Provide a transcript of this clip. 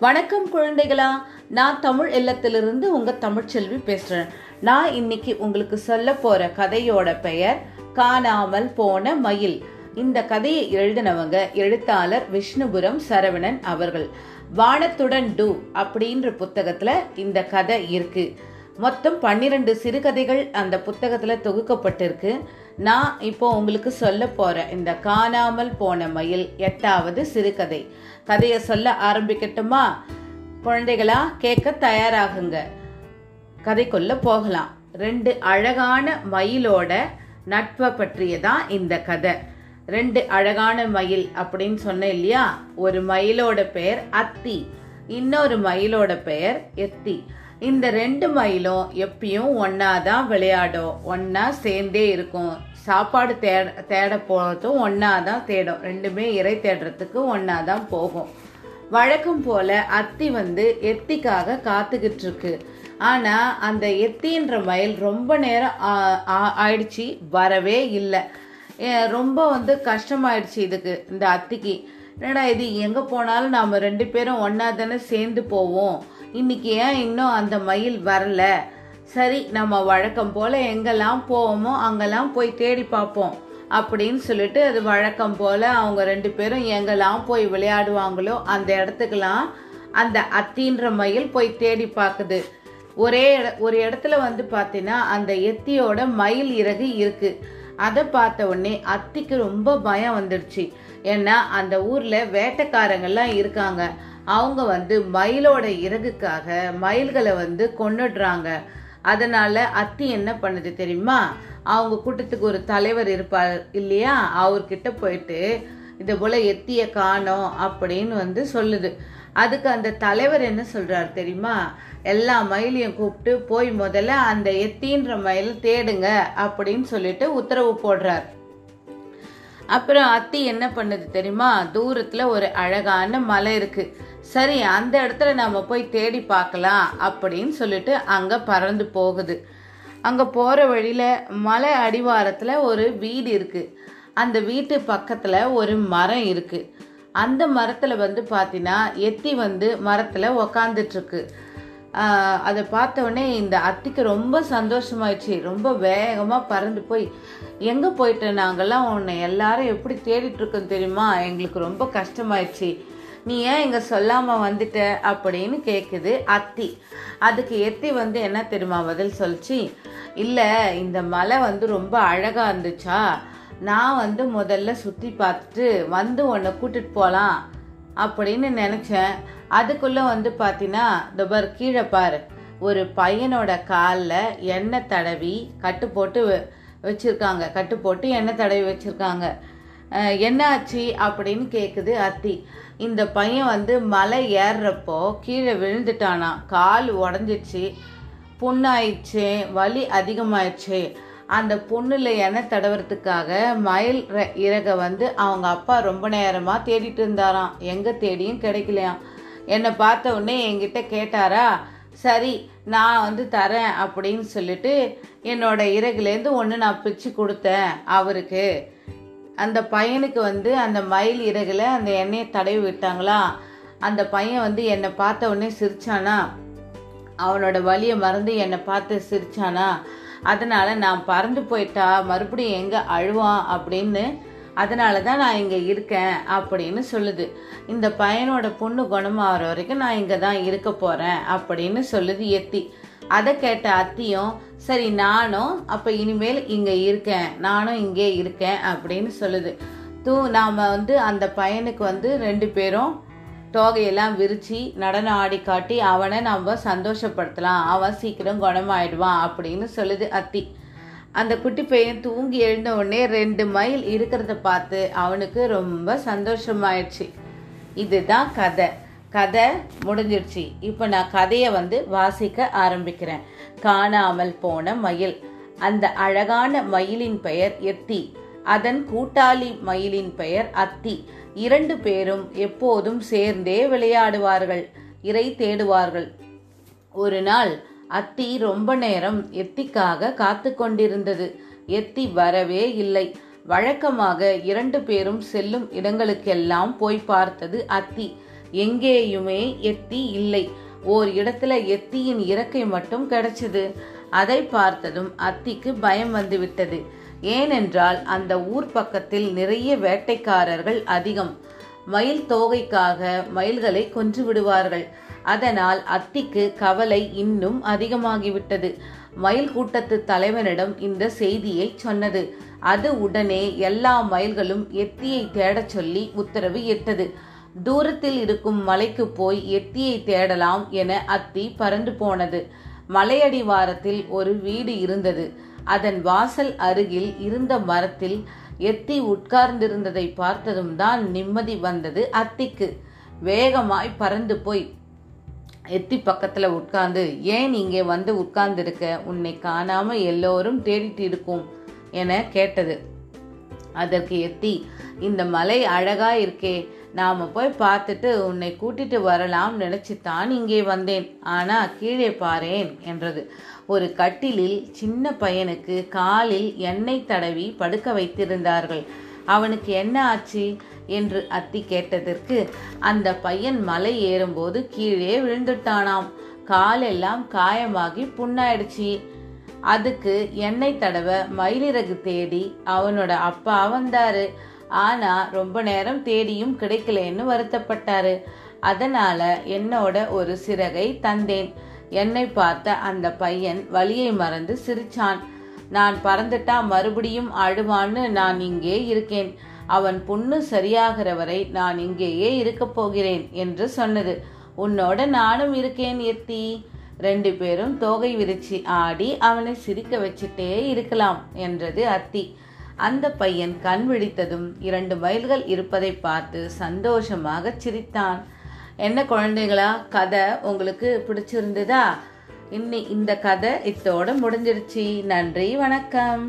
வணக்கம் குழந்தைகளா. நான் தமிழ் இல்லத்திலிருந்து உங்க தமிழ்ச்செல்வி பேசுறேன். நான் இன்னைக்கு உங்களுக்கு சொல்ல போற கதையோட பெயர் காணாமல் போன மயில். இந்த கதையை எழுதினவங்க எழுத்தாளர் விஷ்ணுபுரம் சரவணன் அவர்கள். வானத்துடன் டு அப்படின்ற புத்தகத்துல இந்த கதை இருக்கு. மொத்தம் பன்னிரண்டு சிறுகதைகள் அந்த புத்தகத்துல தொகுக்கப்பட்டிருக்கு. நான் இப்போ உங்களுக்கு சொல்ல போகிறேன் இந்த காணாமல் போன மயில் எட்டாவது சிறுகதை. கதையை சொல்ல ஆரம்பிக்கட்டுமா? குழந்தைகளா கேட்க தயாராகுங்க. கதைக்குள்ள போகலாம். ரெண்டு அழகான மயிலோட நட்பை பற்றியதான் இந்த கதை. ரெண்டு அழகான மயில் அப்படின்னு சொன்னேன் இல்லையா? ஒரு மயிலோட பெயர் அத்தி. இன்னொரு மயிலோட பெயர் எத்தி. இந்த ரெண்டு மயிலும் எப்பயும் ஒன்னா தான் விளையாடும். ஒன்னா சேர்ந்தே இருக்கும். சாப்பாடு தேட தேட போகிறதும் ஒன்றா தான் தேடும். ரெண்டுமே இறை தேடுறதுக்கு ஒன்றா தான் போகும். வழக்கம் போல அத்தி வந்து எத்திக்காக காத்துக்கிட்டு இருக்கு ஆனால் அந்த எத்தின்ற மயில் ரொம்ப நேரம் ஆ- ஆயிடுச்சு வரவே இல்லை. ரொம்ப வந்து கஷ்டமாயிடுச்சு இதுக்கு இந்த அத்திக்கு. என்னடா இது எங்கே போனாலும் நாம் ரெண்டு பேரும் ஒன்றா தானே சேர்ந்து போவோம். இன்னைக்கு ஏன் இன்னும் அந்த மயில் வரலை? சரி நம்ம வழக்கம் போல எங்கெல்லாம் போவோமோ அங்கெல்லாம் போய் தேடி பார்ப்போம் அப்படின்னு சொல்லிட்டு அது வழக்கம் போல அவங்க ரெண்டு பேரும் எங்கெல்லாம் போய் விளையாடுவாங்களோ அந்த இடத்துக்கெல்லாம் அந்த அத்தின்ற மயில் போய் தேடி பார்க்குது. ஒரே இட- ஒரு இடத்துல வந்து பார்த்தீங்கன்னா அந்த எத்தியோட மயில் இறகு இருக்கு. அதை பார்த்த உடனே அத்திக்கு ரொம்ப பயம் வந்துடுச்சு. ஏன்னா அந்த ஊர்ல வேட்டைக்காரங்கள்லாம் இருக்காங்க. அவங்க வந்து மயிலோட இறகுக்காக மயில்களை வந்து கொன்னுடுறாங்க. அதனால அத்தி என்ன பண்ணுது தெரியுமா? அவங்க கூட்டத்துக்கு ஒரு தலைவர் இருப்பார் இல்லையா? அவர்கிட்ட போயிட்டு இது போல எத்திய காணோம் அப்படின்னு வந்து சொல்லுது. அதுக்கு அந்த தலைவர் என்ன சொல்றாரு தெரியுமா? எல்லா மயிலையும் கூப்பிட்டு போய் முதல்ல அந்த எத்தின்ற மயில் தேடுங்க அப்படின்னு சொல்லிட்டு உத்தரவு போடுறார். அப்புறம் அத்தி என்ன பண்ணுது தெரியுமா? தூரத்துல ஒரு அழகான மலை இருக்கு. சரி அந்த இடத்துல நாம போய் தேடி பார்க்கலாம் அப்படின்னு சொல்லிட்டு அங்க பறந்து போகுது. அங்க போற வழியில மலை அடிவாரத்துல ஒரு வீடு இருக்கு. அந்த வீட்டு பக்கத்துல ஒரு மரம் இருக்கு. அந்த மரத்துல வந்து பாத்தீங்கன்னா எத்தி வந்து மரத்துல உக்காந்துட்டு இருக்கு. அதை பார்த்தோடனே இந்த அத்திக்கு ரொம்ப சந்தோஷமாயிடுச்சு. ரொம்ப வேகமாக பறந்து போய் எங்கே போயிட்டு? நாங்கள்லாம் உன்னை எல்லாரும் எப்படி தேடிட்டுருக்கோம் தெரியுமா? எங்களுக்கு ரொம்ப கஷ்டமாயிடுச்சு. நீ ஏன் இங்கே சொல்லாமல் வந்துட்ட? அப்படின்னு கேட்குது அத்தி. அதுக்கு எத்தி வந்து என்ன தெரியுமா பதில் சொல்லிச்சு? இல்லை இந்த மலை வந்து ரொம்ப அழகாக இருந்துச்சா. நான் வந்து முதல்ல சுற்றி பார்த்துட்டு வந்து உன்னை கூட்டிகிட்டு போகலாம் அப்படின்னு நினச்சேன். அதுக்குள்ளே வந்து பார்த்தீங்கன்னா இந்த பார் கீழே பாரு. ஒரு பையனோட காலில் எண்ணெய் தடவி கட்டு போட்டு வ- கட்டு போட்டு எண்ணெய் தடவி வச்சுருக்காங்க. அஹ், என்ன ஆச்சு அப்படின்னு கேட்குது அத்தி. இந்த பையன் வந்து மலை ஏறுறப்போ கீழே விழுந்துட்டானா. கால் உடஞ்சிச்சு புண்ணாயிடுச்சு. வலி அதிகமாயிடுச்சு. அந்த புண்ணில் எண்ணெய் தடவுறதுக்காக மயில் ர- வந்து அவங்க அப்பா ரொம்ப நேரமாக தேடிட்டு இருந்தாராம். எங்கே தேடியும் கிடைக்கலையாம். என்னை பார்த்த உடனே என்கிட்ட கேட்டாரா சரி நான் வந்து தரேன் அப்படின்னு சொல்லிட்டு என்னோட இறகுலேருந்து ஒன்று நான் பிச்சு கொடுத்தேன் அவருக்கு. அந்த பையனுக்கு வந்து அந்த மயில் இறகுல அந்த எண்ணெயை தடவி விட்டாங்களா? அந்த பையன் வந்து என்னை பார்த்த உடனே சிரிச்சானா? அவனோட வழியை மறந்து என்னை பார்த்து சிரிச்சானா? அதனால் நான் பறந்து போயிட்டா மறுபடியும் எங்கே அழுவான் அப்படின்னு அதனால தான் நான் இங்கே இருக்கேன் அப்படின்னு சொல்லுது. இந்த பையனோட பொண்ணு குணமாகற வரைக்கும் நான் இங்கே தான் இருக்க போகிறேன் அப்படின்னு சொல்லுது எத்தி. அதை கேட்ட அத்தியும் சரி நானும் அப்போ இனிமேல் இங்கே இருக்கேன் நானும் இங்கே இருக்கேன் அப்படின்னு சொல்லுது. தூ நாம் வந்து அந்த பையனுக்கு வந்து ரெண்டு பேரும் தோகையெல்லாம் விரித்து நடனம் ஆடி காட்டி அவனை நம்ம சந்தோஷப்படுத்தலாம். அவன் சீக்கிரம் குணமாயிடுவான் அப்படின்னு சொல்லுது அத்தி. அந்த குட்டி பையன் தூங்கி எழுந்த உடனே ரெண்டு மைல் இருக்கிறத பார்த்து அவனுக்கு ரொம்ப சந்தோஷமாயிடுச்சு. இதுதான் கதை. கதை முடிஞ்சிடுச்சு. இப்போ நான் கதையை வந்து வாசிக்க ஆரம்பிக்கிறேன். காணாமல் போன மயில். அந்த அழகான மயிலின் பெயர் எத்தி. அதன் கூட்டாளி மயிலின் பெயர் அத்தி. இரண்டு பேரும் எப்போதும் சேர்ந்தே விளையாடுவார்கள். இறை தேடுவார்கள். ஒரு நாள் அத்தி ரொம்ப நேரம் எத்திக்காக காத்து கொண்டிருந்தது எத்தி வரவே இல்லை. வழக்கமாக இரண்டு பேரும் செல்லும் இடங்களுக்கெல்லாம் போய் பார்த்தது அத்தி. எங்கேயுமே எத்தி இல்லை. ஓர் இடத்துல எத்தியின் இறக்கை மட்டும் கிடைச்சது. அதை பார்த்ததும் அத்திக்கு பயம் வந்துவிட்டது. ஏனென்றால் அந்த ஊர் பக்கத்தில் நிறைய வேட்டைக்காரர்கள் அதிகம். மயில் தோகைக்காக மயில்களை கொன்று விடுவார்கள். அதனால் அத்திக்கு கவலை இன்னும் அதிகமாகிவிட்டது. மயில் கூட்டத்து தலைவனிடம் இந்த செய்தியை சொன்னது. அது உடனே எல்லா மயில்களும் எத்தியை தேடச் சொல்லி உத்தரவு இட்டது. தூரத்தில் இருக்கும் மலைக்கு போய் எத்தியை தேடலாம் என அத்தி பறந்து போனது. மலையடிவாரத்தில் ஒரு வீடு இருந்தது. அதன் வாசல் அருகில் இருந்த மரத்தில் எத்தி உட்கார்ந்திருந்ததை பார்த்ததும் தான் நிம்மதி வந்தது அத்திக்கு. வேகமாய் பறந்து போய் எத்தி பக்கத்துல உட்கார்ந்து ஏன் இங்கே வந்து உட்கார்ந்திருக்க? உன்னை காணாம எல்லோரும் தேடிட்டு இருக்கும் என கேட்டது. அதற்கு எத்தி இந்த மலை அழகா இருக்கே நாம போய் பார்த்துட்டு உன்னை கூட்டிட்டு வரலாம் நினைச்சுத்தான் இங்கே வந்தேன். ஆனா கீழே பாரேன் என்றது. ஒரு கட்டிலில் சின்ன பையனுக்கு காலில் எண்ணெய் தடவி படுக்க வைத்திருந்தார்கள். அவனுக்கு என்ன ஆச்சு என்று அத்தி கேட்டதற்கு அந்த பையன் மலை ஏறும்போது கீழே விழுந்துட்டானாம். காலெல்லாம் காயமாகி புண்ணாயிடுச்சு. அதுக்கு எண்ணெய் தடவ மயிலிறகு தேடி அவனோட அப்பா வந்தாரு. ஆனா ரொம்ப நேரம் தேடியும் கிடைக்கலன்னு வருத்தப்பட்டாரு. அதனால என்னோட ஒரு சிறகை தந்தேன். என்னை பார்த்த அந்த பையன் வலியை மறந்து சிரிச்சான். நான் பறந்துட்டா மறுபடியும் அழுவான்னு நான் இங்கே இருக்கேன். அவன் புண்ணு சரியாகிற வரை நான் இங்கேயே இருக்க போகிறேன் என்று சொன்னது. உன்னோட நானும் இருக்கேன் எத்தி. ரெண்டு பேரும் தோகை விரிச்சி ஆடி அவனை சிரிக்க வச்சுட்டே இருக்கலாம் என்றது அத்தி. அந்த பையன் கண் விழித்ததும் இரண்டு மைல்கள் இருப்பதை பார்த்து சந்தோஷமாக சிரித்தான். என்ன குழந்தைகளா கதை உங்களுக்கு பிடிச்சிருந்ததா? இன்னி இந்த கதை இத்தோட முடிஞ்சிருச்சு நன்றி வணக்கம்.